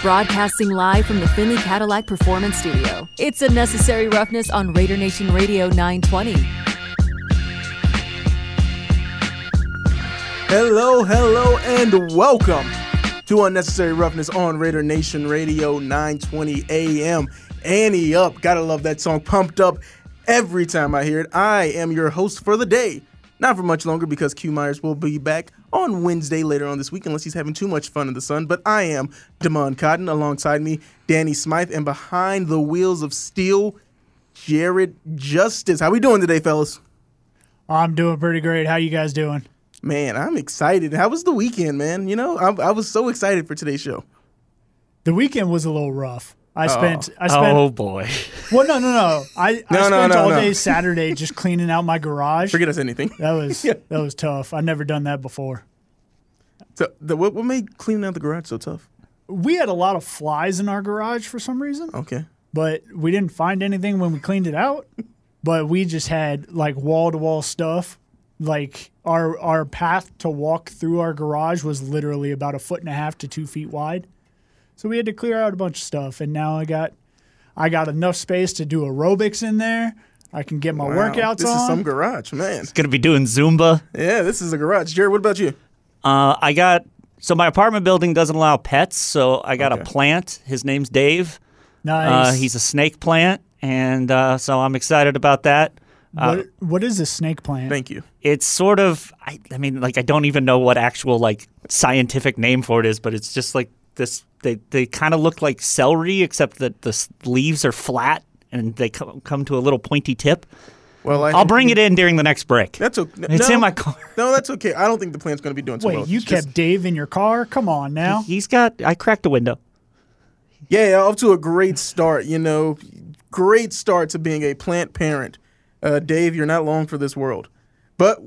Broadcasting live from the Finley Cadillac Performance Studio. It's Unnecessary Roughness on Raider Nation Radio 920. Hello, hello, and welcome to Unnecessary Roughness on Raider Nation Radio 920 AM. Annie up. Gotta love that song. Pumped up every time I hear it. I am your host for the day. Not for much longer because Q Myers will be back on Wednesday later on this week, unless he's having too much fun in the sun. But I am Damon Cotton. Alongside me, Danny Smythe, and behind the wheels of steel, Jared Justice. How we doing today, fellas? I'm doing pretty great. How you guys doing? Man, I'm excited. How was the weekend, man? You know, I, I was so excited for today's show. The weekend was a little rough. I spent. I spent. Oh boy. Well, no, no, no. I, No, I no, spent no, all no. day Saturday just cleaning out my garage. Forget us anything. That was Yeah. that was tough. I've never done that before. So, the, what, what made cleaning out the garage so tough? We had a lot of flies in our garage for some reason, Okay. but we didn't find anything when we cleaned it out. But we just had like wall to wall stuff. Like our our path to walk through our garage was literally about a foot and a half to two feet wide. So we had to clear out a bunch of stuff, and now I got I got enough space to do aerobics in there. I can get my Wow, workouts This on. This is some garage, man. It's Gonna be doing Zumba. Yeah, this is a garage. Jared, what about you? Uh, I got so my apartment building doesn't allow pets, so I got Okay. a plant. His name's Dave. nice. Uh, he's a snake plant, and uh, so I'm excited about that. what, what is a snake plant? Thank you. It's sort of, I, I mean, like I don't even know what actual like scientific name for it is, but it's just like this. They they kind of look like celery, except that the leaves are flat and they come come to a little pointy tip. Well, I I'll bring it in during the next break. That's okay. It's no, in my car. No, that's okay. I don't think the plant's going to be doing so Wait, well. you It's kept just- Dave in your car? Come on now. He's got. I cracked the window. yeah, off to a great start. You know, great start to being a plant parent. Uh, Dave, you're not long for this world, but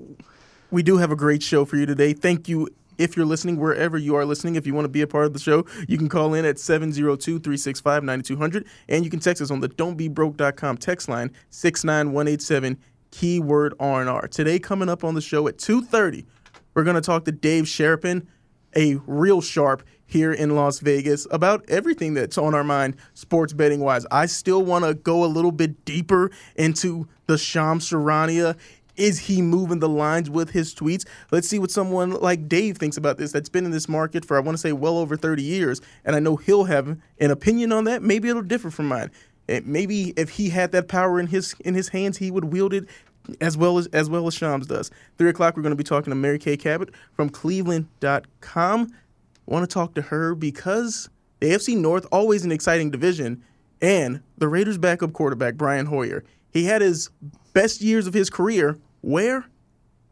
we do have a great show for you today. Thank you. If you're listening, wherever you are listening, if you want to be a part of the show, you can call in at 702 365 9200 and you can text us on the don'tbebroke.com text line 69187 keyword R&R. Today, coming up on the show at 2.30, we're going to talk to Dave Sharapan, a real sharp here in Las Vegas, about everything that's on our mind sports betting wise. I still want to go a little bit deeper into the Shams Charania. Is he moving the lines with his tweets? Let's see what someone like Dave thinks about this that's been in this market for, I want to say, well over 30 years. And I know he'll have an opinion on that. Maybe it'll differ from mine. And maybe if he had that power in his in his hands, he would wield it as well as as well as Shams does. Three o'clock, we're going to be talking to Mary Kay Cabot from Cleveland.com. Want to talk to her because the AFC North always an exciting division, and the Raiders' backup quarterback Brian Hoyer. He had his best years of his career where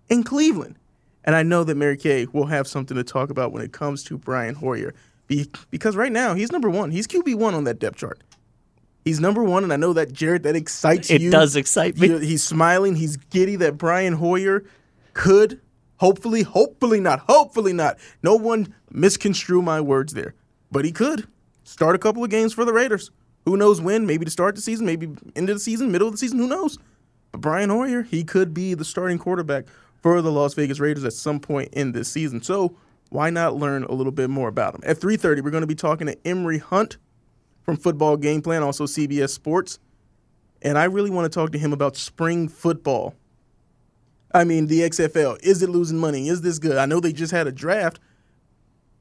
in Cleveland, and I know that Mary Kay will have something to talk about when it comes to Brian Hoyer, Be- because right now he's number one. He's QB one on that depth chart. He's number one, and I know that Jared that excites It you. It does excite me. He- he's smiling. He's giddy that Brian Hoyer could, hopefully, hopefully not, hopefully not. No one misconstrue my words there, but he could start a couple of games for the Raiders. Who knows when? Maybe to start the season, maybe end of the season, middle of the season. Who knows? But Brian Hoyer, he could be the starting quarterback for the Las Vegas Raiders at some point in this season. So why not learn a little bit more about him? At 3:30, we're going to be talking to Emory Hunt from Football Game Plan, also CBS Sports. And I really want to talk to him about spring football. I mean, the XFL. Is it losing money? Is this good? I know they just had a draft.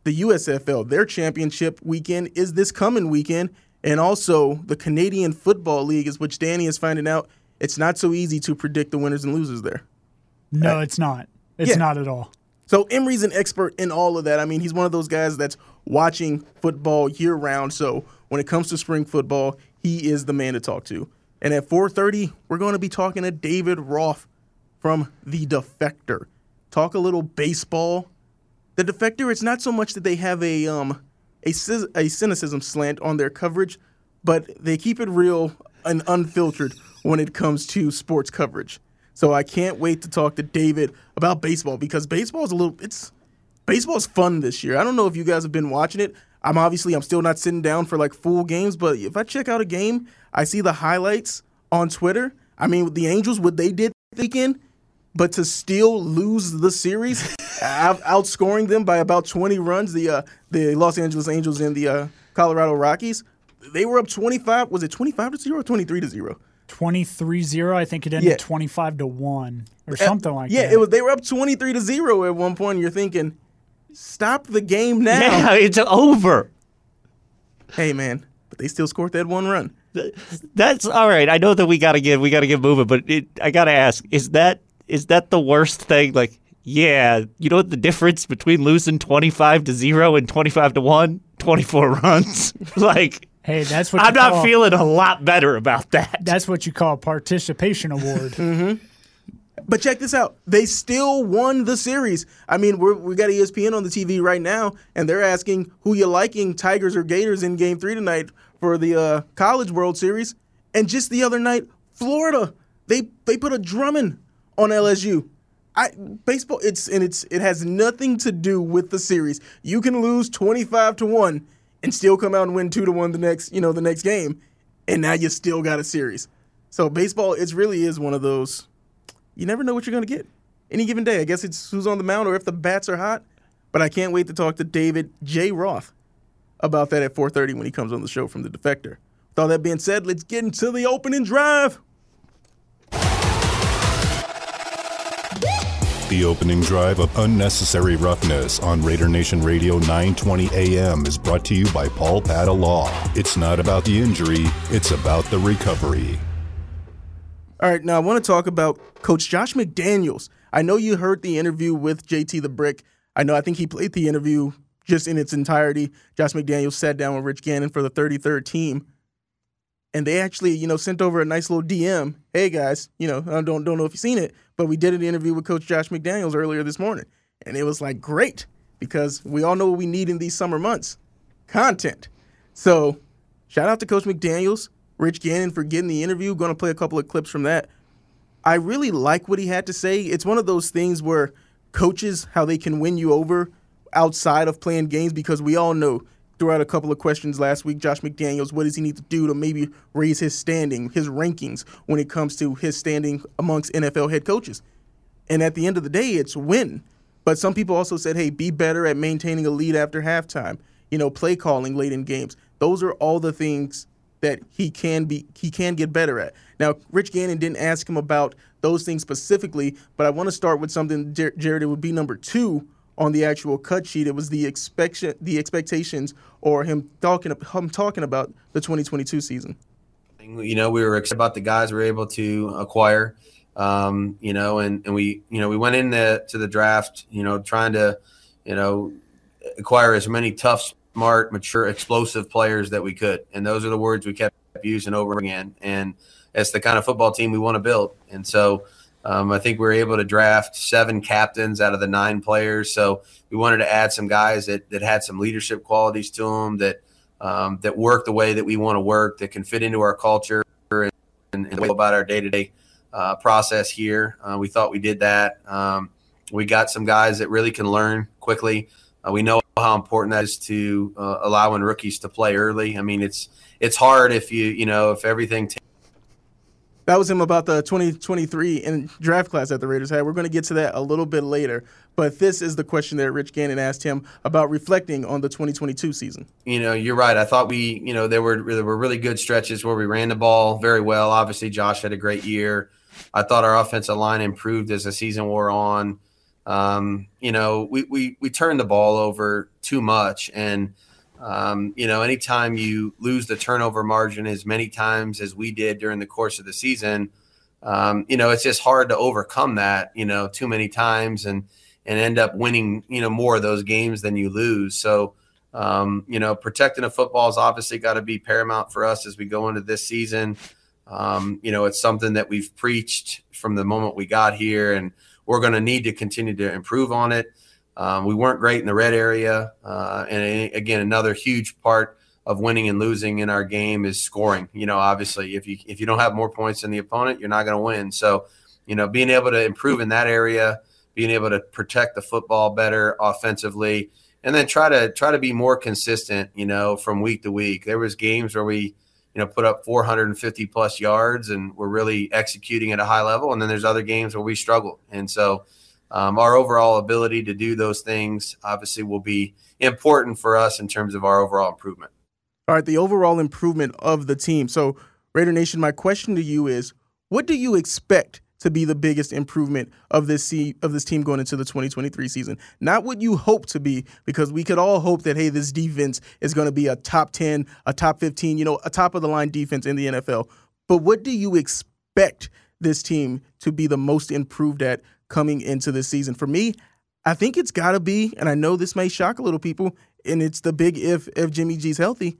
The USFL, their championship weekend is this coming weekend. And also, the Canadian Football League, is which Danny is finding out it's not so easy to predict the winners and losers there. No, it's not. It's Yeah. not at all. So Emory's an expert in all of that. I mean, he's one of those guys that's watching football year round. So when it comes to spring football, he is the man to talk to. And at 4:30, we're going to be talking to David Roth from The Defector. Talk a little baseball. The Defector, it's not so much that they have a um a, a cynicism slant on their coverage, but they keep it real and unfiltered when it comes to sports coverage. So I can't wait to talk to David about baseball because baseball's a little it's baseball's fun this year. I don't know if you guys have been watching it. I'm obviously I'm still not sitting down for like full games, but if I check out a game, I see the highlights on Twitter. I mean, with the Angels, what they did weekend, but to still lose the series, out- outscoring them by about 20 runs, the uh, the Los Angeles Angels and the uh, Colorado Rockies, they were up 25. Was it 25 to 0 or 23 to 0? 23-0. I think it ended Yeah. 25 to 1 or something like yeah, that. Yeah, it was. They were up 23 to 0 at one point. And you're thinking, stop the game now. Yeah, it's over. Hey, man. But they still scored that one run. That's all right. I know that we gotta give we gotta get moving, but it, I gotta ask: is that is that the worst thing? Like, yeah, you know what the difference between losing twenty five to zero and twenty five to one? Twenty four runs. like, hey, that's what I'm you not call, feeling a lot better about that. That's what you call a participation award. But check this out. They still won the series. I mean, we're, we got ESPN on the TV right now, and they're asking who you liking, Tigers or Gators, in Game Three tonight for the uh, College World Series. And just the other night, Florida they they put a drumming on LSU. I baseball it's and it's it has nothing to do with the series. You can lose twenty five to one and still come out and win two to one the next you know the next game, and now you still got a series. So baseball, it really is one of those you never know what you're going to get any given day. I guess it's who's on the mound or if the bats are hot. But I can't wait to talk to David J. Roth about that at 4:30 when he comes on the show from the Defector. With all that being said, let's get into the opening drive. The opening drive of Unnecessary Roughness on Raider Nation Radio 920 AM is brought to you by Paul Padda Law. It's not about the injury, it's about the recovery. All right, now I want to talk about Coach Josh McDaniels. I know you heard the interview with JT the Brick. I know I think he played the interview just in its entirety. Josh McDaniels sat down with Rich Gannon for the 33rd team. And they actually, you know, sent over a nice little DM. Hey guys, you know, I don't don't know if you've seen it, but we did an interview with Coach Josh McDaniels earlier this morning. And it was like great because we all know what we need in these summer months. Content. So shout out to Coach McDaniels, Rich Gannon for getting the interview. Gonna play a couple of clips from that. I really like what he had to say. It's one of those things where coaches, how they can win you over outside of playing games, because we all know throughout a couple of questions last week, Josh McDaniels, what does he need to do to maybe raise his standing, his rankings when it comes to his standing amongst NFL head coaches? And at the end of the day, it's win. But some people also said, hey, be better at maintaining a lead after halftime. You know, play calling late in games. Those are all the things that he can be he can get better at. Now, Rich Gannon didn't ask him about those things specifically, but I want to start with something, Jared. It would be number two on the actual cut sheet. It was the expectation, the expectations, or him talking him talking about the 2022 season. You know, we were excited about the guys we were able to acquire. Um, you know, and, and we, you know, we went into to the draft, you know, trying to, you know, acquire as many tough, smart, mature, explosive players that we could. And those are the words we kept using over and over again. And it's the kind of football team we want to build. And so um, I think we were able to draft seven captains out of the nine players. So we wanted to add some guys that, that had some leadership qualities to them that um, that work the way that we want to work, that can fit into our culture and, and about our day to day process here. Uh, we thought we did that. Um, we got some guys that really can learn quickly. Uh, we know how important that is to uh, allowing rookies to play early. I mean, it's it's hard if you you know if everything. That was him about the 2023 in draft class that the Raiders had. We're going to get to that a little bit later. But this is the question that Rich Gannon asked him about reflecting on the 2022 season. you know, you're right. I thought we, you know, there were there were really good stretches where we ran the ball very well. Obviously, Josh had a great year. I thought our offensive line improved as the season wore on. Um, you know, we, we we turned the ball over too much, and um, you know, anytime you lose the turnover margin as many times as we did during the course of the season, um, you know, it's just hard to overcome that. You know, too many times and and end up winning, you know, more of those games than you lose. So, um, you know, protecting the football has obviously got to be paramount for us as we go into this season. Um, you know, it's something that we've preached from the moment we got here, and we're going to need to continue to improve on it. Um, we weren't great in the red area, uh, and again, another huge part of winning and losing in our game is scoring. You know, obviously, if you if you don't have more points than the opponent, you're not going to win. So, you know, being able to improve in that area, being able to protect the football better offensively, and then try to try to be more consistent. You know, from week to week. There was games where we, you know, put up 450 plus yards and we're really executing at a high level, and then there's other games where we struggle. And so, um, our overall ability to do those things obviously will be important for us in terms of our overall improvement. All right, the overall improvement of the team. So, Raider Nation, my question to you is what do you expect to be the biggest improvement of this se- of this team going into the 2023 season? Not what you hope to be, because we could all hope that hey, this defense is going to be a top 10, a top 15, you know, a top of the line defense in the NFL. But what do you expect this team to be the most improved at coming into this season? For me, I think it's got to be, and I know this may shock a little people, and it's the big if if Jimmy G's healthy.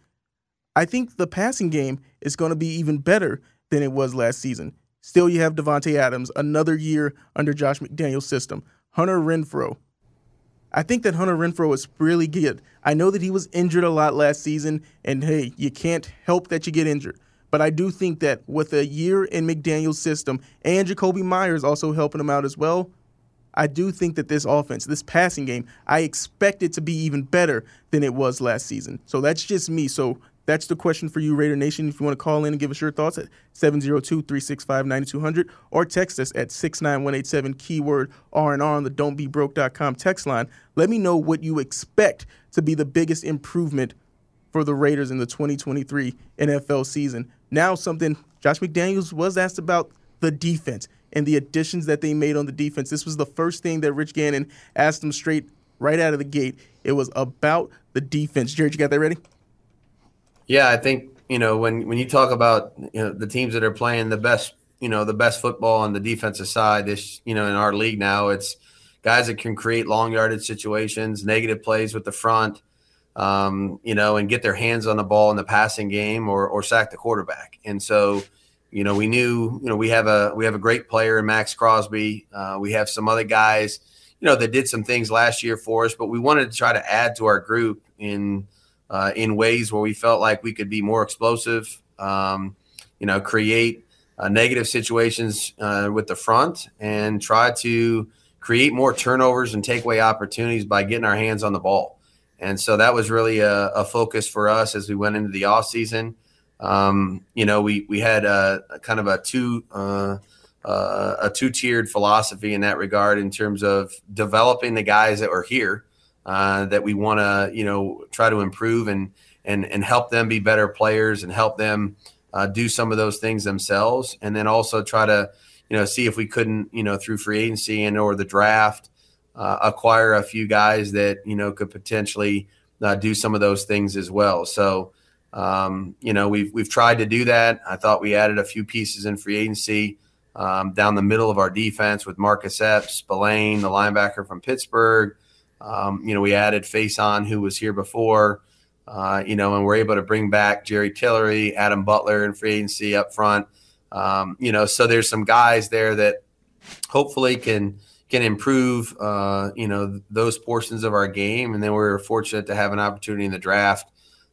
I think the passing game is going to be even better than it was last season. Still, you have Davante Adams, another year under Josh McDaniel's system. Hunter Renfrow. I think that Hunter Renfrow is really good. I know that he was injured a lot last season, and hey, you can't help that you get injured. But I do think that with a year in McDaniel's system and Jakobi Meyers also helping him out as well, I do think that this offense, this passing game, I expect it to be even better than it was last season. So that's just me. So that's the question for you, Raider Nation. If you want to call in and give us your thoughts at 702 365 9200 or text us at 69187 keyword R&R on the don'tbebroke.com text line. Let me know what you expect to be the biggest improvement for the Raiders in the 2023 NFL season. Now, something Josh McDaniels was asked about the defense and the additions that they made on the defense. This was the first thing that Rich Gannon asked him straight right out of the gate. It was about the defense. Jared, you got that ready? Yeah, I think you know when when you talk about you know the teams that are playing the best you know the best football on the defensive side this you know in our league now it's guys that can create long yardage situations negative plays with the front um, you know and get their hands on the ball in the passing game or or sack the quarterback and so you know we knew you know we have a we have a great player in Maxx Crosby uh, we have some other guys you know that did some things last year for us but we wanted to try to add to our group in uh, in ways where we felt like we could be more explosive, um, you know, create uh, negative situations uh, with the front and try to create more turnovers and take away opportunities by getting our hands on the ball. And so that was really a, a focus for us as we went into the off season. Um, you know, we we had a, a kind of a two uh, uh, a two tiered philosophy in that regard in terms of developing the guys that were here uh, that we want to you know try to improve and and and help them be better players and help them uh, do some of those things themselves and then also try to you know see if we couldn't you know through free agency and or the draft uh, acquire a few guys that you know could potentially uh, do some of those things as well. So um, you know we've we've tried to do that. I thought we added a few pieces in free agency um, down the middle of our defense with Marcus Epps, Spillane, the linebacker from Pittsburgh, um, you know, we added Facyson, who was here before, uh, you know, and we're able to bring back Jerry Tillery, Adam Butler, and free agency up front. Um, you know, so there's some guys there that hopefully can can improve, uh, you know, those portions of our game. And then we are fortunate to have an opportunity in the draft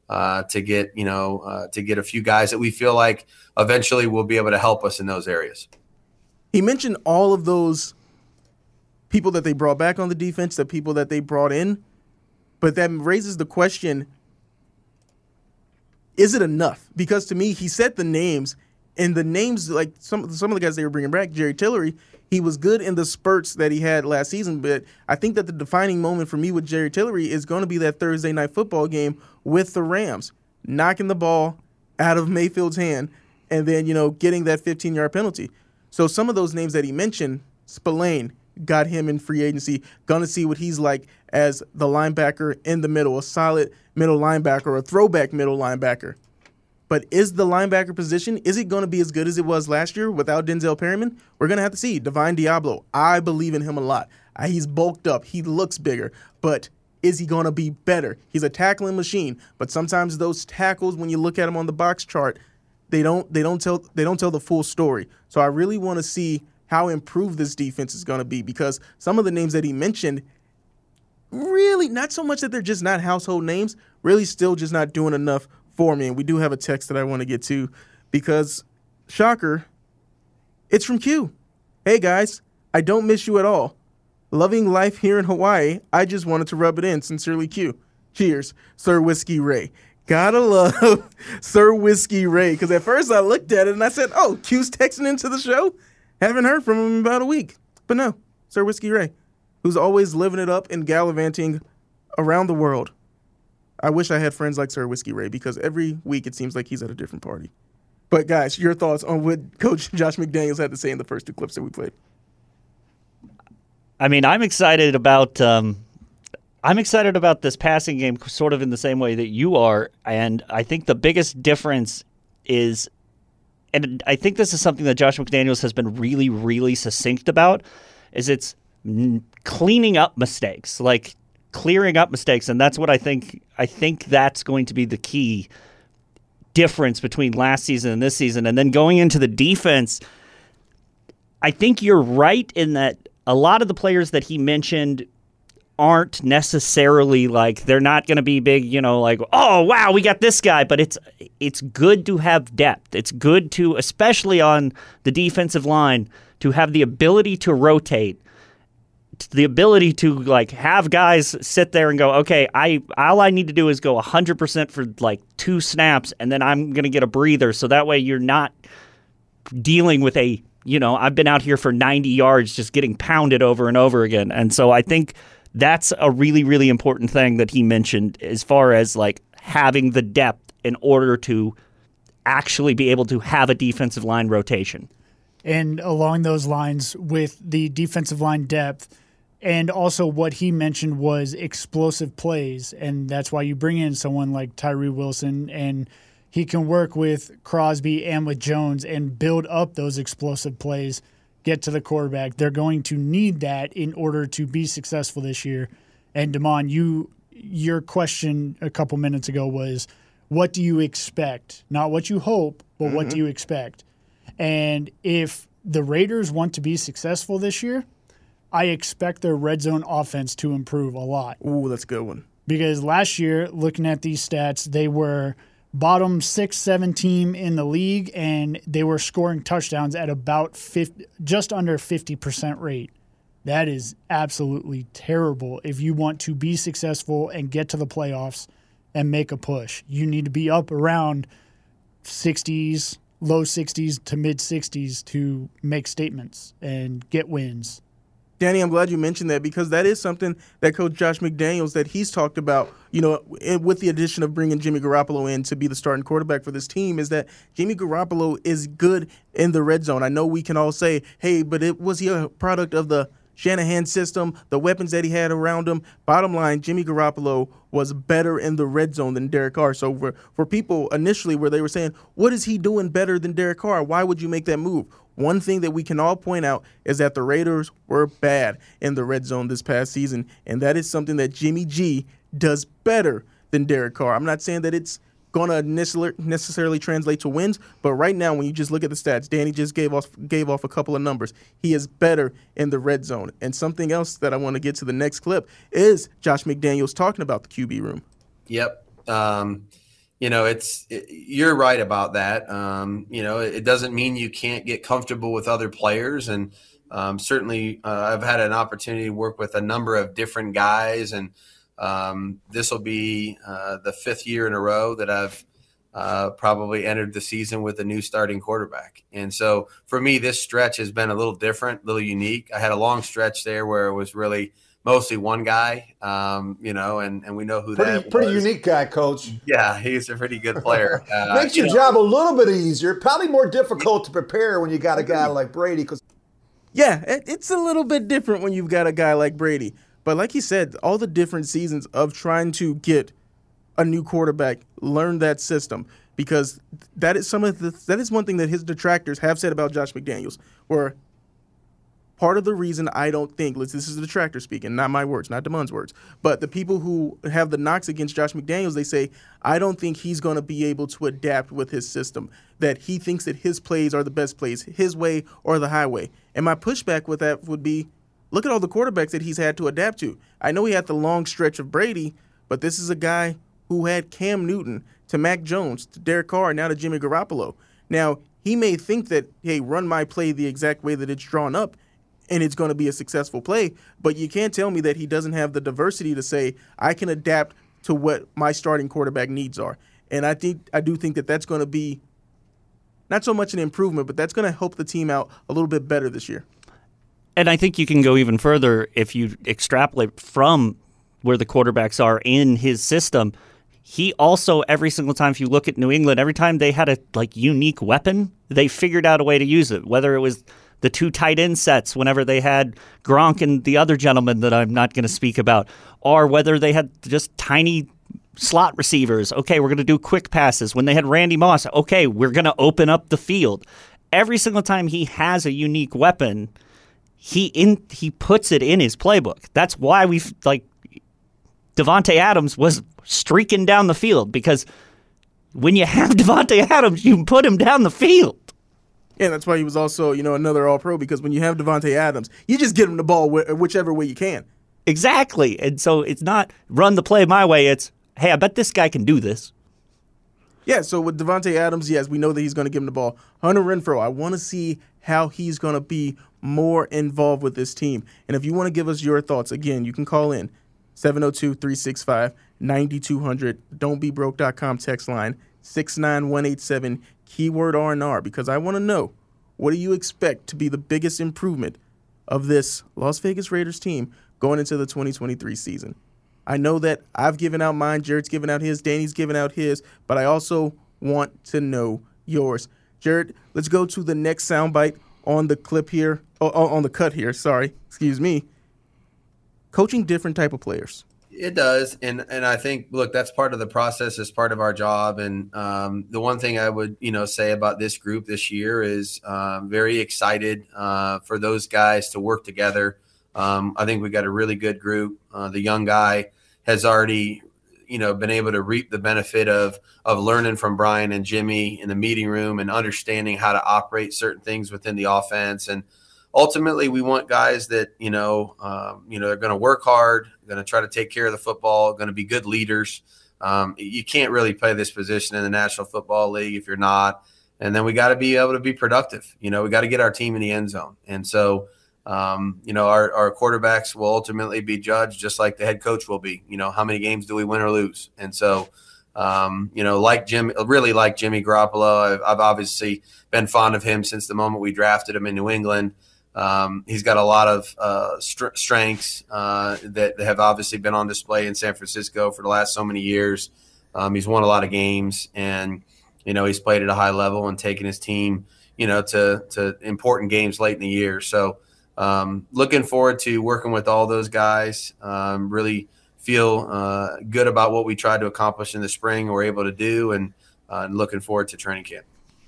uh, to get, you know, uh, to get a few guys that we feel like eventually will be able to help us in those areas. He mentioned all of those people that they brought back on the defense, the people that they brought in. But that raises the question is it enough? Because to me, he said the names, and the names, like some, some of the guys they were bringing back, Jerry Tillery, he was good in the spurts that he had last season. But I think that the defining moment for me with Jerry Tillery is going to be that Thursday night football game with the Rams, knocking the ball out of Mayfield's hand, and then, you know, getting that 15 yard penalty. So some of those names that he mentioned, Spillane, got him in free agency. Gonna see what he's like as the linebacker in the middle, a solid middle linebacker, a throwback middle linebacker. But is the linebacker position, is it going to be as good as it was last year without Denzel Perryman? We're going to have to see. Divine Deablo, I believe in him a lot. Uh, he's bulked up. He looks bigger. But is he going to be better? He's a tackling machine. But sometimes those tackles, when you look at him on the box chart, they don't they don't tell they don't tell the full story. So I really want to see how improved this defense is going to be because some of the names that he mentioned really not so much that they're just not household names, really still just not doing enough for me. And we do have a text that I want to get to because shocker, it's from Q. Hey guys, I don't miss you at all. Loving life here in Hawaii. I just wanted to rub it in. Sincerely, Q. Cheers, Sir Whiskey Ray. Gotta love Sir Whiskey Ray because at first I looked at it and I said, "Oh, Q's texting into the show." Haven't heard from him in about a week. But no, Sir Whiskey Ray, who's always living it up and gallivanting around the world. I wish I had friends like Sir Whiskey Ray because every week it seems like he's at a different party. But guys, your thoughts on what Coach Josh McDaniels had to say in the first two clips that we played? I mean, I'm excited about. Um, I'm excited about this passing game, sort of in the same way that you are, and I think the biggest difference is, and I think this is something that Josh McDaniels has been really, really succinct about, is it's cleaning up mistakes, like clearing up mistakes, and that's what I think. I think that's going to be the key difference between last season and this season, and then going into the defense. I think you're right in that a lot of the players that he mentioned aren't necessarily like they're not going to be big, you know, like oh wow, we got this guy, but it's it's good to have depth. It's good to especially on the defensive line to have the ability to rotate the ability to like have guys sit there and go, okay, I all I need to do is go 100% for like two snaps and then I'm to get a breather so that way you're not dealing with a, you know, I've been out here for 90 yards just getting pounded over and over again. And so I think that's a really really important thing that he mentioned as far as like having the depth in order to actually be able to have a defensive line rotation. And along those lines with the defensive line depth, and also, what he mentioned was explosive plays. And that's why you bring in someone like Tyree Wilson, and he can work with Crosby and with Jones and build up those explosive plays, get to the quarterback. They're going to need that in order to be successful this year. And Damon, you your question a couple minutes ago was what do you expect? Not what you hope, but mm-hmm. what do mm-hmm. you expect? And if the Raiders want to be successful this year, I expect their red zone offense to improve a lot. Ooh, that's a good one. Because last year, looking at these stats, they were bottom six, seven team in the league, and they were scoring touchdowns at about 50, just under 50% rate. That is absolutely terrible if you want to be successful and get to the playoffs and make a push. You need to be up around 60s, low 60s to mid 60s to make statements and get wins. Danny, I'm glad you mentioned that because that is something that Coach Josh McDaniels that he's talked about. You know, with the addition of bringing Jimmy Garoppolo in to be the starting quarterback for this team, is that Jimmy Garoppolo is good in the red zone. I know we can all say, "Hey, but it was he a product of the Shanahan system, the weapons that he had around him?" Bottom line, Jimmy Garoppolo was better in the red zone than Derek Carr. So for for people initially, where they were saying, "What is he doing better than Derek Carr? Why would you make that move?" One thing that we can all point out is that the Raiders were bad in the red zone this past season, and that is something that Jimmy G does better than Derek Carr. I'm not saying that it's going to necessarily translate to wins, but right now, when you just look at the stats, Danny just gave off gave off a couple of numbers. He is better in the red zone. And something else that I want to get to the next clip is Josh McDaniels talking about the QB room. Yep. Um, you know, it's it, you're right about that. Um, you know, it, doesn't mean you can't get comfortable with other players, and um, certainly uh, I've had an opportunity to work with a number of different guys, and um, this will be uh, the fifth year in a row that I've uh, probably entered the season with a new starting quarterback. And so for me, this stretch has been a little different, a little unique. I had a long stretch there where it was really mostly one guy, um, you know, and, and we know who pretty, that pretty was. unique guy, coach. Yeah, he's a pretty good player. Uh, Makes your you know, job a little bit easier. Probably more difficult to prepare when you got a guy like Brady. Because yeah, it, it's a little bit different when you've got a guy like Brady. But like he said, all the different seasons of trying to get a new quarterback, learn that system. Because that is some of the that is one thing that his detractors have said about Josh McDaniels, where part of the reason I don't think, this is the detractor speaking, not my words, not Damon's words, but the people who have the knocks against Josh McDaniels, they say, I don't think he's going to be able to adapt with his system, that he thinks that his plays are the best plays, his way or the highway. And my pushback with that would be, look at all the quarterbacks that he's had to adapt to. I know he had the long stretch of Brady, but this is a guy who had Cam Newton to Mac Jones to Derek Carr, now to Jimmy Garoppolo. Now, he may think that, hey, run my play the exact way that it's drawn up and it's going to be a successful play. But you can't tell me that he doesn't have the diversity to say I can adapt to what my starting quarterback needs are. And I think I do think that that's going to be not so much an improvement, but that's going to help the team out a little bit better this year. And I think you can go even further if you extrapolate from where the quarterbacks are in his system. he also every single time if you look at New England, every time they had a like unique weapon, they figured out a way to use it. Whether it was the two tight end sets whenever they had Gronk and the other gentleman that I'm not going to speak about, or whether they had just tiny slot receivers. Okay, we're going to do quick passes. When they had Randy Moss, okay, we're going to open up the field. Every single time he has a unique weapon, he in he puts it in his playbook. That's why we've like Davante Adams was streaking down the field because when you have Davante Adams, you can put him down the field. And that's why he was also, you know, another All Pro because when you have Davante Adams, you just get him the ball wh- whichever way you can. Exactly, and so it's not run the play my way. It's hey, I bet this guy can do this. Yeah, so with Davante Adams, yes, we know that he's going to give him the ball. Hunter Renfrow, I want to see how he's going to be more involved with this team. And if you want to give us your thoughts, again, you can call in 702-365-9200. Don'tbebroke.com text line 69187 keyword R&R because I want to know what do you expect to be the biggest improvement of this Las Vegas Raiders team going into the 2023 season. I know that I've given out mine, Jared's given out his, Danny's given out his, but I also want to know yours. Jared, let's go to the next soundbite on the clip here, oh, oh on the cut here. Sorry, excuse me. Coaching different type of players. It does, and and I think look, that's part of the process. Is part of our job, and um, the one thing I would you know say about this group this year is um, very excited uh, for those guys to work together. Um, I think we got a really good group. Uh, the young guy has already you know been able to reap the benefit of of learning from Brian and Jimmy in the meeting room and understanding how to operate certain things within the offense and ultimately we want guys that you know um, you know they're going to work hard going to try to take care of the football going to be good leaders. Um, you can't really play this position in the national football league if you're not. And then we got to be able to be productive. You know we got to get our team in the end zone. And so um, you know our, our quarterbacks will ultimately be judged just like the head coach will be. You know how many games do we win or lose? And so um, you know, like Jim, really like Jimmy Garoppolo. I've, I've, obviously been fond of him since the moment we drafted him in New England. Um, he's got a lot of uh, st- strengths uh, that, have obviously been on display in San Francisco for the last so many years. Um, he's won a lot of games, and you know he's played at a high level and taken his team, you know, to to important games late in the year. So, um, looking forward to working with all those guys. Um, really feel uh, good about what we tried to accomplish in the spring. We're able to do, and uh, looking forward to training camp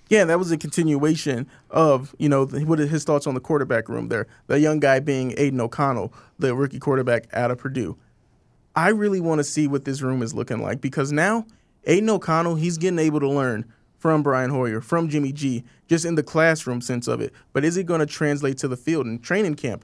yeah, that was a continuation of you know what his thoughts on the quarterback room there. The young guy being Aidan O'Connell, the rookie quarterback out of Purdue. I really want to see what this room is looking like because now Aidan O'Connell he's getting able to learn from Brian Hoyer, from Jimmy G, just in the classroom sense of it. But is it going to translate to the field and training camp?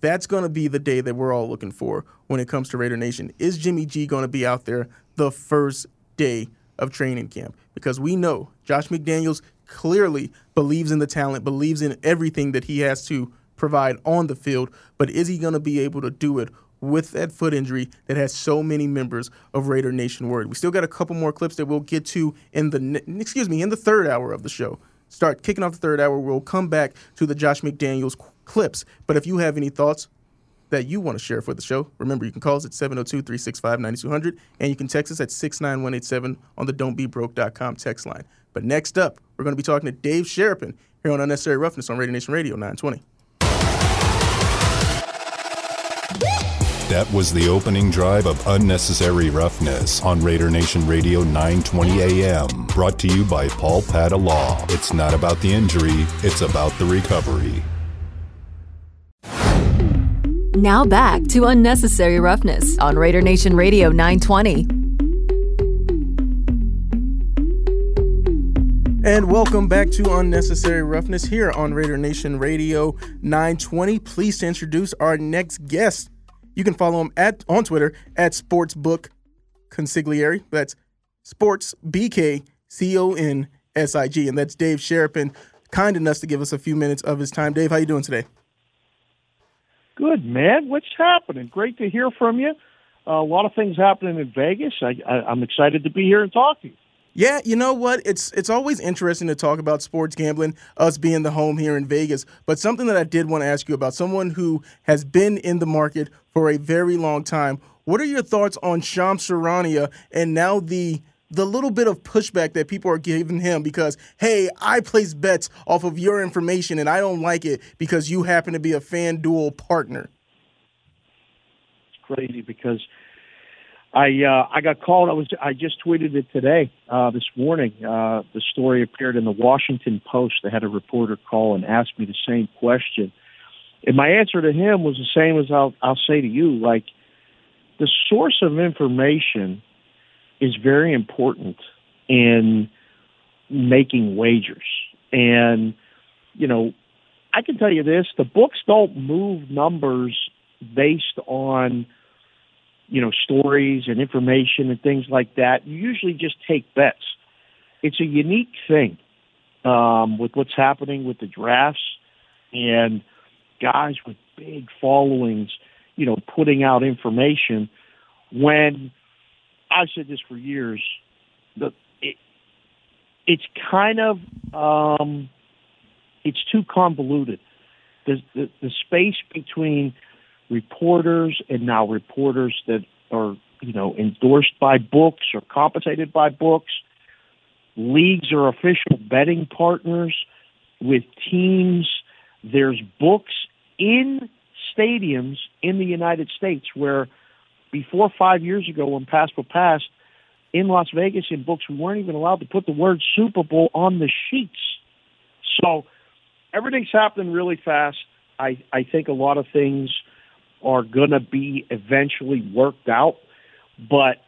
That's going to be the day that we're all looking for when it comes to Raider Nation. Is Jimmy G going to be out there the first day of training camp? Because we know Josh McDaniels clearly believes in the talent, believes in everything that he has to provide on the field, but is he going to be able to do it with that foot injury that has so many members of Raider Nation worried? We still got a couple more clips that we'll get to in the excuse me in the third hour of the show. Start kicking off the third hour. We'll come back to the Josh McDaniels clips. But if you have any thoughts, that you want to share for the show, remember you can call us at 702 365 9200 and you can text us at 69187 on the don'tbebroke.com text line. But next up, we're going to be talking to Dave Sharapan here on Unnecessary Roughness on Raider Nation Radio 920. That was the opening drive of Unnecessary Roughness on Raider Nation Radio 920 AM. Brought to you by Paul Padda Law. It's not about the injury, it's about the recovery. Now back to Unnecessary Roughness on Raider Nation Radio 920. And welcome back to Unnecessary Roughness here on Raider Nation Radio 920. Pleased to introduce our next guest. You can follow him at on Twitter at Sportsbook Consigliere. That's Sports B K C O N S I G, and that's Dave Sharapan. Kind enough to give us a few minutes of his time. Dave, how you doing today? Good man. What's happening? Great to hear from you. Uh, a lot of things happening in Vegas. I, I, I'm excited to be here and talk to you. Yeah, you know what? It's it's always interesting to talk about sports gambling, us being the home here in Vegas. But something that I did want to ask you about, someone who has been in the market for a very long time. What are your thoughts on Shams Charania and now the the little bit of pushback that people are giving him because hey, I place bets off of your information and I don't like it because you happen to be a FanDuel partner. It's crazy because I uh, I got called. I was I just tweeted it today uh, this morning. Uh, the story appeared in the Washington Post. They had a reporter call and ask me the same question, and my answer to him was the same as I'll I'll say to you. Like the source of information is very important in making wagers. And, you know, I can tell you this the books don't move numbers based on, you know, stories and information and things like that. You usually just take bets. It's a unique thing um, with what's happening with the drafts and guys with big followings, you know, putting out information when I've said this for years. The it, it's kind of um, it's too convoluted. The, the the space between reporters and now reporters that are you know endorsed by books or compensated by books, leagues are official betting partners with teams. There's books in stadiums in the United States where before five years ago when PASPA passed, in Las Vegas in books, we weren't even allowed to put the word Super Bowl on the sheets. So everything's happening really fast. I, I think a lot of things are going to be eventually worked out, but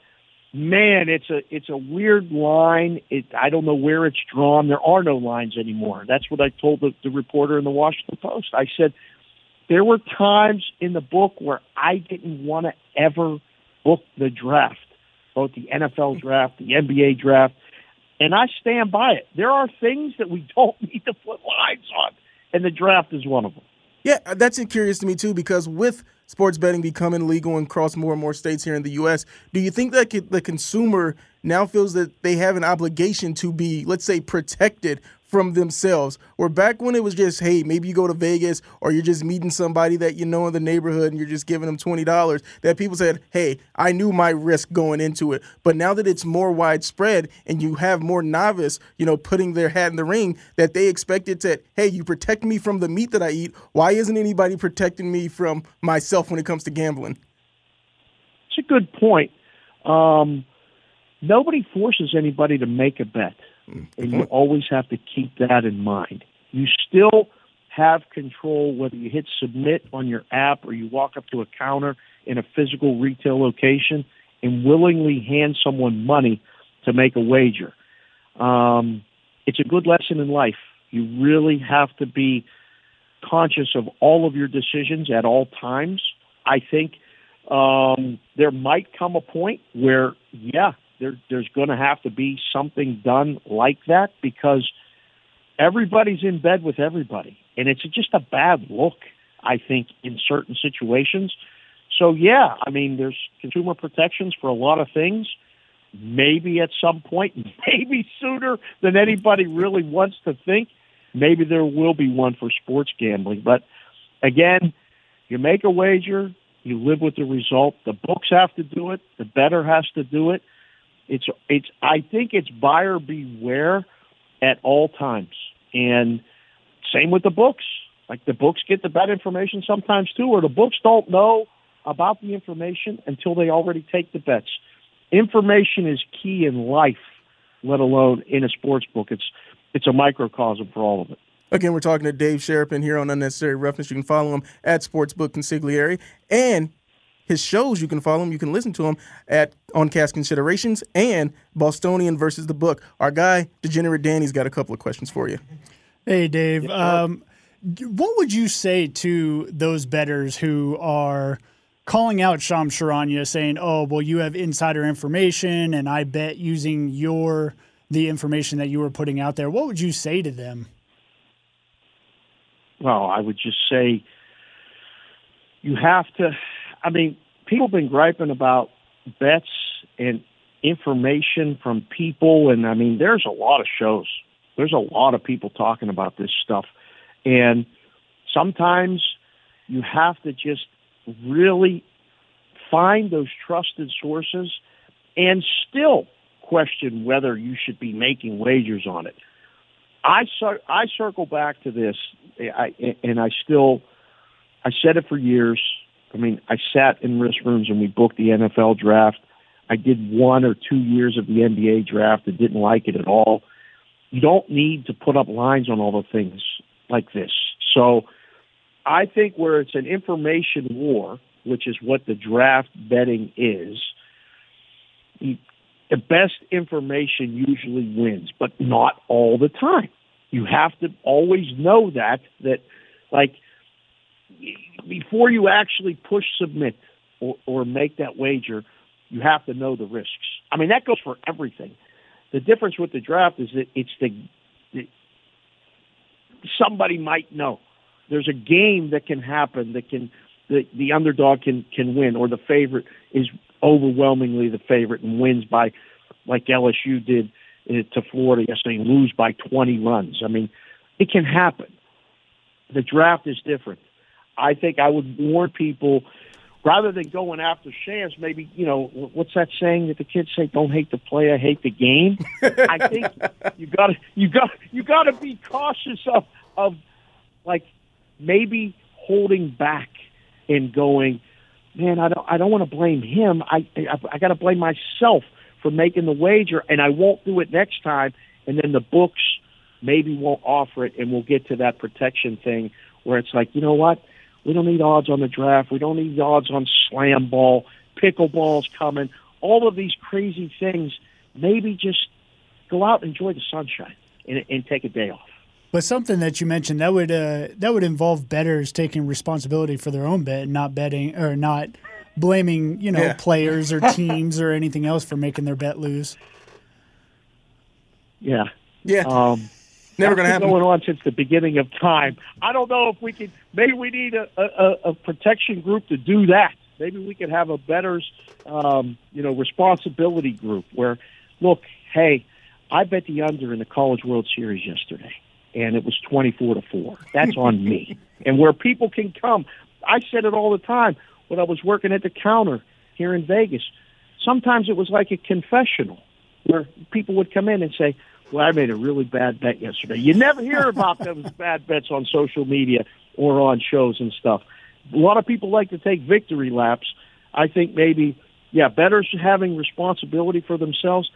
man, it's a it's a weird line. It I don't know where it's drawn. There are no lines anymore. That's what I told the, the reporter in the Washington Post. I said there were times in the book where I didn't want to ever book the draft, both the NFL draft, the NBA draft, and I stand by it. There are things that we don't need to put lines on, and the draft is one of them. Yeah, that's curious to me too because with sports betting becoming legal and across more and more states here in the U.S., do you think that the consumer now feels that they have an obligation to be, let's say, protected from themselves. Where back when it was just, hey, maybe you go to Vegas or you're just meeting somebody that you know in the neighborhood and you're just giving them twenty dollars, that people said, hey, I knew my risk going into it. But now that it's more widespread and you have more novice, you know, putting their hat in the ring, that they expected to, hey, you protect me from the meat that I eat. Why isn't anybody protecting me from myself when it comes to gambling? It's a good point. Um, nobody forces anybody to make a bet. And you always have to keep that in mind. You still have control whether you hit submit on your app or you walk up to a counter in a physical retail location and willingly hand someone money to make a wager. Um, it's a good lesson in life. You really have to be conscious of all of your decisions at all times. I think um, there might come a point where, yeah, there, there's going to have to be something done like that because everybody's in bed with everybody. And it's just a bad look, I think, in certain situations. So, yeah, I mean, there's consumer protections for a lot of things. Maybe at some point, maybe sooner than anybody really wants to think, maybe there will be one for sports gambling. But again, you make a wager, you live with the result. The books have to do it, the better has to do it. It's it's I think it's buyer beware at all times. And same with the books. Like the books get the bad information sometimes too, or the books don't know about the information until they already take the bets. Information is key in life, let alone in a sports book. It's it's a microcosm for all of it. Again, we're talking to Dave Sharapan here on Unnecessary Roughness. You can follow him at Sportsbook Consigliere. And his shows you can follow him you can listen to him at on cast considerations and bostonian versus the book. Our guy degenerate danny's got a couple of questions for you. Hey dave. Um, what would you say to those betters who are calling out Shams Charania saying oh well you have insider information and i bet using your the information that you were putting out there what would you say to them? Well i would just say you have to I mean, people have been griping about bets and information from people, and I mean, there's a lot of shows. There's a lot of people talking about this stuff, and sometimes you have to just really find those trusted sources and still question whether you should be making wagers on it. I I circle back to this, I, and I still I said it for years. I mean, I sat in risk rooms and we booked the NFL draft. I did one or two years of the NBA draft and didn't like it at all. You don't need to put up lines on all the things like this. So I think where it's an information war, which is what the draft betting is, the best information usually wins, but not all the time. You have to always know that that like before you actually push submit or, or make that wager, you have to know the risks. I mean that goes for everything. The difference with the draft is that it's the, the somebody might know. There's a game that can happen that can the the underdog can can win or the favorite is overwhelmingly the favorite and wins by like LSU did uh, to Florida yesterday and lose by 20 runs. I mean, it can happen. The draft is different. I think I would warn people rather than going after Shams, maybe, you know, what's that saying that the kids say, don't hate the player, hate the game? I think you gotta you got you gotta be cautious of of like maybe holding back and going, man, I don't I don't want to blame him. I I, I got to blame myself for making the wager, and I won't do it next time. And then the books maybe won't offer it, and we'll get to that protection thing where it's like, you know what? We don't need odds on the draft. We don't need odds on slam ball. Pickleball's coming. All of these crazy things. Maybe just go out and enjoy the sunshine and, and take a day off. But something that you mentioned that would uh, that would involve bettors taking responsibility for their own bet, and not betting or not blaming you know Yeah. players or teams or anything else for making their bet lose. Yeah. Yeah, Um, never gonna been happen. going on since the beginning of time. I don't know if we can. Maybe we need a, a, a protection group to do that. Maybe we could have a better, um, you know, responsibility group where, look, hey, I bet the under in the College World Series yesterday, and it was twenty-four to four. That's on me. And where people can come, I said it all the time when I was working at the counter here in Vegas. Sometimes it was like a confessional where people would come in and say, well, I made a really bad bet yesterday. You never hear about those bad bets on social media or on shows and stuff. A lot of people like to take victory laps. I think maybe, yeah, bettors having responsibility for themselves.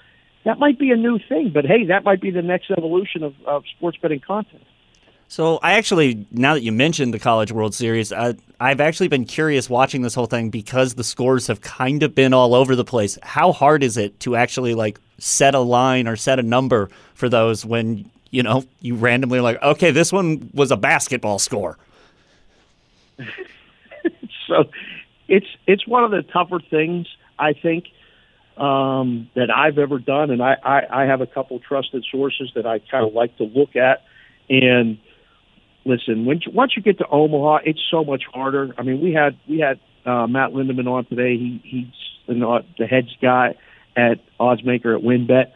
That might be a new thing, but hey, that might be the next evolution of, of sports betting content. So I actually, now that you mentioned the College World Series, I, I've actually been curious watching this whole thing because the scores have kind of been all over the place. How hard is it to actually like set a line or set a number for those when you know you randomly like, okay, this one was a basketball score. so it's it's one of the tougher things I think um, that I've ever done, and I, I, I have a couple trusted sources that I kind of like to look at. And listen, when once you get to Omaha, it's so much harder. I mean, we had we had uh, Matt Lindeman on today. He he's the, uh, the heads guy at Oddsmaker at WynnBET.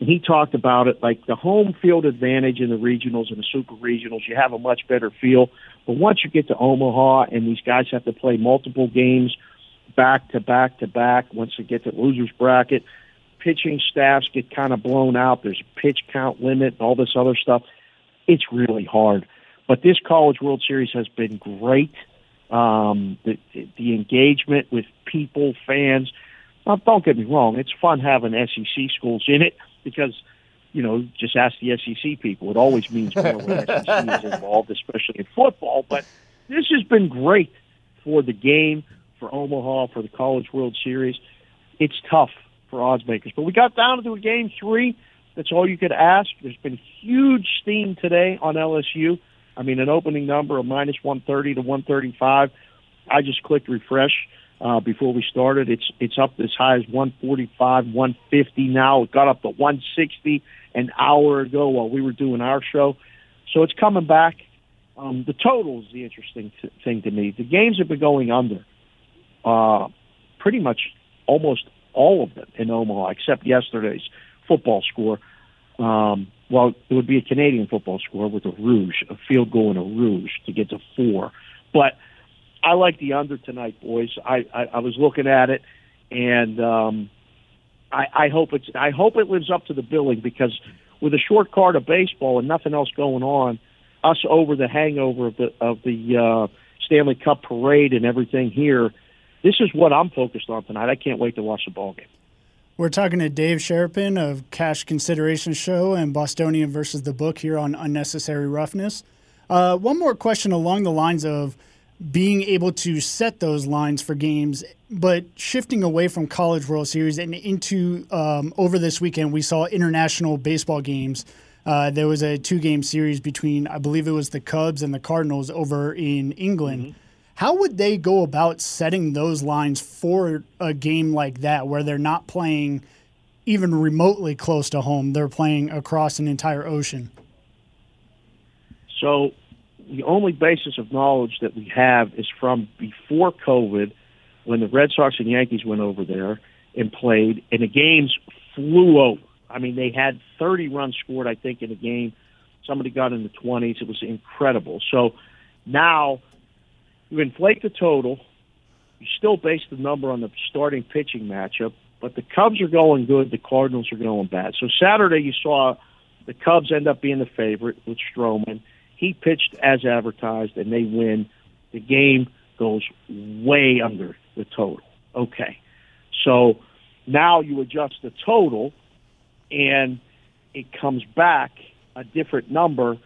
And he talked about it like the home field advantage in the regionals and the super regionals. You have a much better feel. But once you get to Omaha and these guys have to play multiple games back to back to back, once they get to losers bracket, pitching staffs get kind of blown out. There's a pitch count limit and all this other stuff. It's really hard. But this College World Series has been great. Um, the, the engagement with people, fans. Now, don't get me wrong; it's fun having SEC schools in it because, you know, just ask the SEC people. It always means more when SEC is involved, especially in football. But this has been great for the game, for Omaha, for the College World Series. It's tough for odds makers, but we got down to a game three. That's all you could ask. There's been huge steam today on LSU. I mean, an opening number of minus 130 to 135. I just clicked refresh uh, before we started. It's it's up as high as 145, 150 now. It got up to 160 an hour ago while we were doing our show. So it's coming back. Um, the total is the interesting t- thing to me. The games have been going under, uh, pretty much almost all of them in Omaha, except yesterday's football score. Um, well, it would be a Canadian football score with a rouge, a field goal and a rouge to get to four. But I like the under tonight, boys. I, I, I was looking at it, and um, I, I hope it's I hope it lives up to the billing because with a short card of baseball and nothing else going on, us over the hangover of the of the uh, Stanley Cup parade and everything here. This is what I'm focused on tonight. I can't wait to watch the ball game. We're talking to Dave Sharapan of Cash Consideration Show and Bostonian versus the Book here on Unnecessary Roughness. Uh, one more question along the lines of being able to set those lines for games, but shifting away from College World Series and into um, over this weekend, we saw international baseball games. Uh, there was a two game series between, I believe it was the Cubs and the Cardinals over in England. Mm-hmm. How would they go about setting those lines for a game like that where they're not playing even remotely close to home? They're playing across an entire ocean. So the only basis of knowledge that we have is from before COVID when the Red Sox and Yankees went over there and played, and the games flew over. I mean, they had 30 runs scored, I think, in a game. Somebody got in the 20s. It was incredible. So now you inflate the total. You still base the number on the starting pitching matchup, but the Cubs are going good. The Cardinals are going bad. So Saturday you saw the Cubs end up being the favorite with Stroman. He pitched as advertised, and they win. The game goes way under the total. Okay. So now you adjust the total, and it comes back a different number,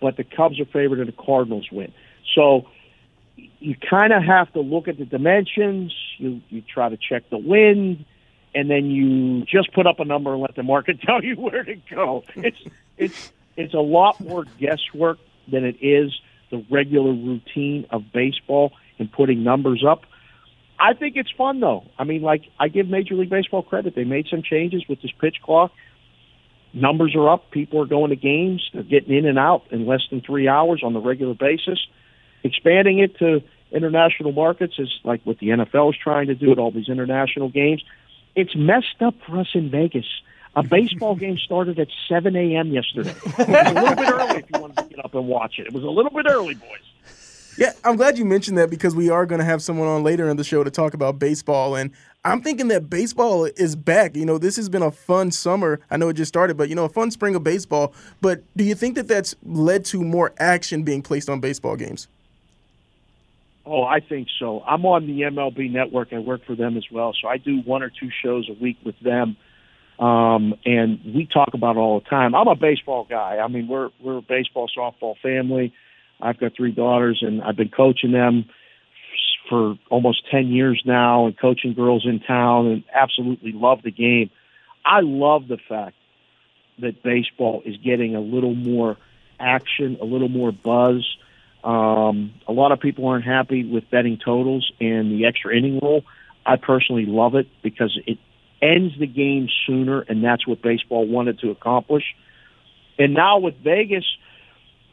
but the Cubs are favored and the Cardinals win. So you kind of have to look at the dimensions. You you try to check the wind, and then you just put up a number and let the market tell you where to go. It's it's it's a lot more guesswork than it is the regular routine of baseball and putting numbers up. I think it's fun though. I mean, like I give Major League Baseball credit; they made some changes with this pitch clock. Numbers are up. People are going to games. They're getting in and out in less than three hours on the regular basis. Expanding it to international markets is like what the NFL is trying to do with all these international games. It's messed up for us in Vegas. A baseball game started at 7 a.m. yesterday. It was a little bit early if you wanted to get up and watch it. It was a little bit early, boys. Yeah, I'm glad you mentioned that because we are going to have someone on later in the show to talk about baseball. And I'm thinking that baseball is back. You know, this has been a fun summer. I know it just started, but, you know, a fun spring of baseball. But do you think that that's led to more action being placed on baseball games? Oh, I think so. I'm on the MLB network. I work for them as well. So I do one or two shows a week with them um, and we talk about it all the time. I'm a baseball guy. I mean, we're we're a baseball softball family. I've got three daughters, and I've been coaching them for almost ten years now, and coaching girls in town, and absolutely love the game. I love the fact that baseball is getting a little more action, a little more buzz. Um, a lot of people aren't happy with betting totals and the extra inning rule. I personally love it because it ends the game sooner, and that's what baseball wanted to accomplish. And now with Vegas,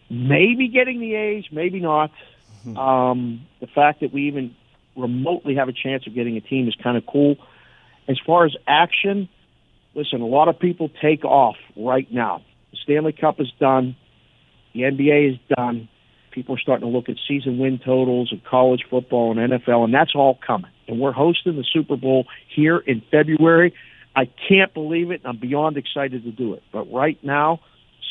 maybe getting the A's, maybe not. Mm-hmm. Um, the fact that we even remotely have a chance of getting a team is kind of cool. As far as action, listen, a lot of people take off right now. The Stanley Cup is done. The NBA is done. People are starting to look at season win totals of college football and NFL, and that's all coming and we're hosting the Super Bowl here in February. I can't believe it. I'm beyond excited to do it. But right now,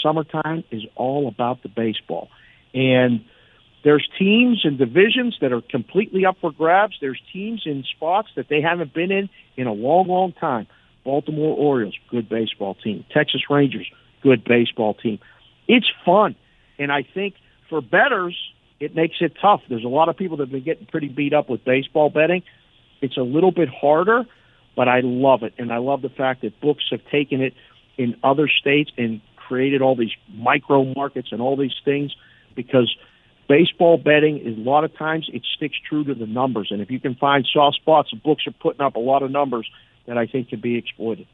summertime is all about the baseball. And there's teams and divisions that are completely up for grabs. There's teams in spots that they haven't been in in a long, long time. Baltimore Orioles, good baseball team. Texas Rangers, good baseball team. It's fun. And I think for betters, it makes it tough. There's a lot of people that have been getting pretty beat up with baseball betting. It's a little bit harder, but I love it. And I love the fact that books have taken it in other states and created all these micro markets and all these things because baseball betting is a lot of times it sticks true to the numbers. And if you can find soft spots, books are putting up a lot of numbers that I think can be exploited.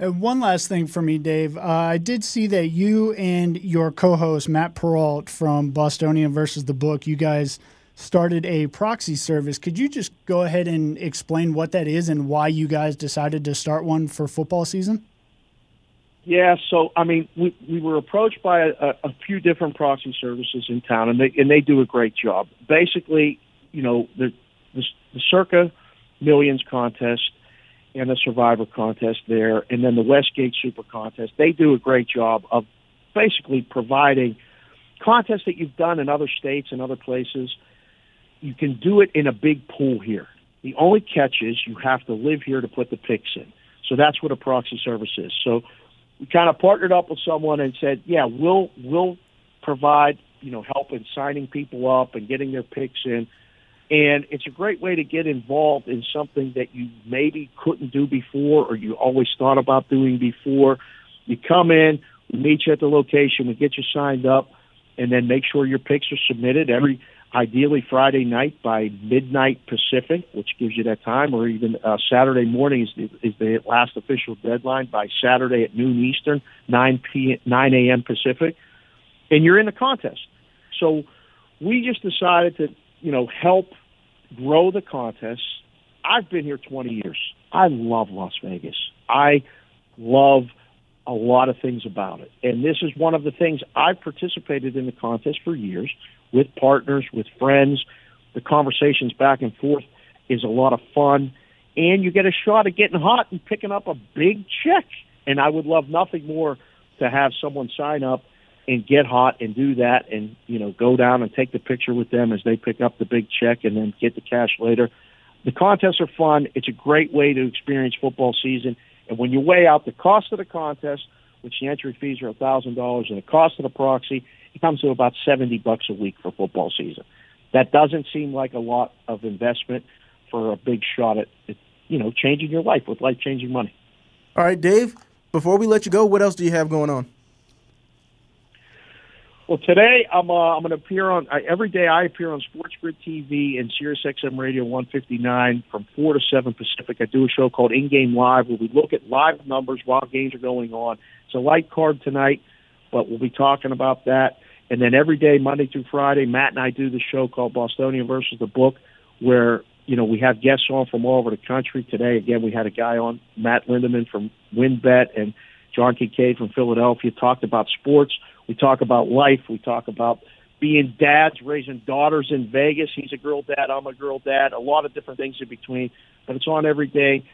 And one last thing for me, Dave. Uh, I did see that you and your co-host Matt Perrault from Bostonian versus the Book, you guys started a proxy service. Could you just go ahead and explain what that is and why you guys decided to start one for football season? Yeah, so I mean, we we were approached by a, a few different proxy services in town, and they and they do a great job. Basically, you know, the, the the Circa Millions contest and the Survivor contest there, and then the Westgate Super contest. They do a great job of basically providing contests that you've done in other states and other places. You can do it in a big pool here. The only catch is you have to live here to put the picks in. So that's what a proxy service is. So we kind of partnered up with someone and said, yeah, we'll we'll provide you know help in signing people up and getting their picks in. And it's a great way to get involved in something that you maybe couldn't do before or you always thought about doing before. You come in, we meet you at the location, we get you signed up, and then make sure your picks are submitted every ideally Friday night by midnight Pacific, which gives you that time, or even uh, Saturday morning is the, is the last official deadline by Saturday at noon Eastern, 9 p 9 a.m. Pacific, and you're in the contest. So we just decided to, you know, help grow the contest. I've been here 20 years. I love Las Vegas. I love a lot of things about it. And this is one of the things I've participated in the contest for years with partners, with friends. The conversations back and forth is a lot of fun. And you get a shot at getting hot and picking up a big check. And I would love nothing more to have someone sign up and get hot and do that and, you know, go down and take the picture with them as they pick up the big check and then get the cash later. The contests are fun. It's a great way to experience football season. And when you weigh out the cost of the contest, which the entry fees are a thousand dollars, and the cost of the proxy, it comes to about seventy bucks a week for football season. That doesn't seem like a lot of investment for a big shot at, at you know changing your life with life changing money. All right, Dave. Before we let you go, what else do you have going on? Well, today I'm uh, I'm going to appear on I, every day. I appear on Sports Grid TV and Sirius XM Radio 159 from four to seven Pacific. I do a show called In Game Live where we look at live numbers while games are going on. It's a light card tonight, but we'll be talking about that. And then every day, Monday through Friday, Matt and I do the show called Bostonian versus the Book, where you know we have guests on from all over the country. Today, again, we had a guy on, Matt Lindeman from WynnBET, and John Kincaid from Philadelphia. Talked about sports. We talk about life. We talk about being dads, raising daughters in Vegas. He's a girl dad. I'm a girl dad. A lot of different things in between. But it's on every day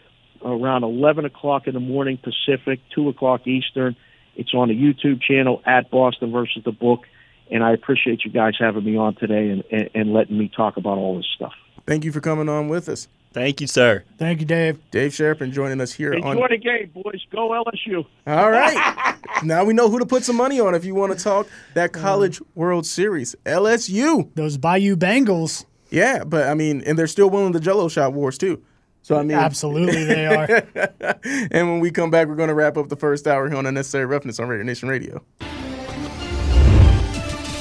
around 11 o'clock in the morning Pacific, 2 o'clock Eastern. It's on the YouTube channel at Boston versus the Book. And I appreciate you guys having me on today and, and, and letting me talk about all this stuff. Thank you for coming on with us. Thank you, sir. Thank you, Dave. Dave Sharapan joining us here Enjoy on. the game, boys. Go LSU. All right. now we know who to put some money on if you want to talk that College World Series. LSU. Those Bayou Bengals. Yeah, but I mean, and they're still winning the Jello shot wars too. So I mean, Absolutely, they are. and when we come back, we're going to wrap up the first hour here on Unnecessary Roughness on Raider Nation Radio.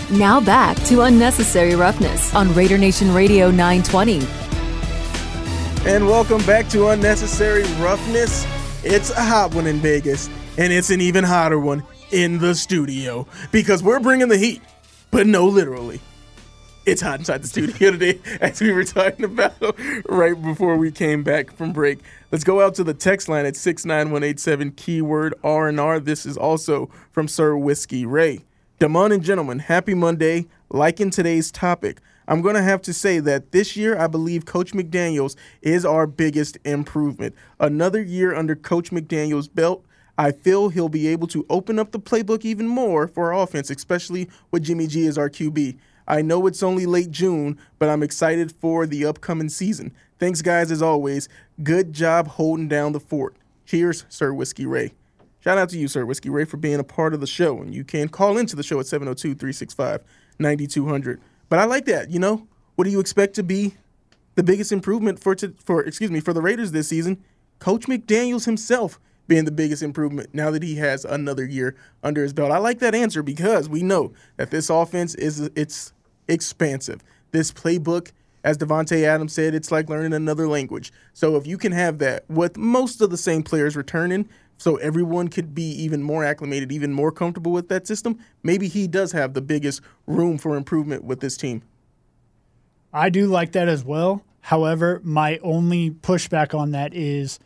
Now back to Unnecessary Roughness on Raider Nation Radio 920. And welcome back to Unnecessary Roughness. It's a hot one in Vegas, and it's an even hotter one in the studio because we're bringing the heat, but no, literally. It's hot inside the studio today, as we were talking about right before we came back from break. Let's go out to the text line at 69187, keyword R&R. This is also from Sir Whiskey Ray. Damon and gentlemen, happy Monday. Liking today's topic, I'm going to have to say that this year I believe Coach McDaniels is our biggest improvement. Another year under Coach McDaniels' belt. I feel he'll be able to open up the playbook even more for our offense, especially with Jimmy G as our QB. I know it's only late June, but I'm excited for the upcoming season. Thanks, guys, as always. Good job holding down the fort. Cheers, Sir Whiskey Ray. Shout out to you, Sir Whiskey Ray, for being a part of the show. And you can call into the show at 702 365 9200. But I like that. You know, what do you expect to be the biggest improvement for, to, for excuse me, for the Raiders this season? Coach McDaniels himself being the biggest improvement now that he has another year under his belt. I like that answer because we know that this offense is it's expansive. This playbook, as Davante Adams said, it's like learning another language. So if you can have that with most of the same players returning, so everyone could be even more acclimated, even more comfortable with that system, maybe he does have the biggest room for improvement with this team. I do like that as well. However, my only pushback on that is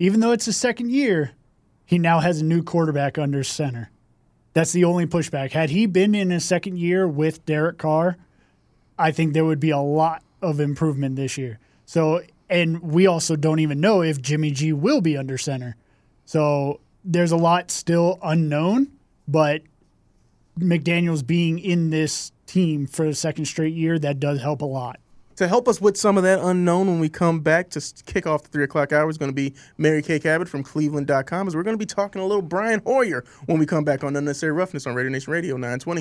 even though it's his second year, he now has a new quarterback under center. That's the only pushback. Had he been in his second year with Derek Carr, I think there would be a lot of improvement this year. So, and we also don't even know if Jimmy G will be under center. So there's a lot still unknown, but McDaniels being in this team for the second straight year, that does help a lot. To help us with some of that unknown when we come back to kick off the 3 o'clock hour is going to be Mary Kay Cabot from Cleveland.com as we're going to be talking a little Brian Hoyer when we come back on Unnecessary Roughness on Raider Nation Radio 920.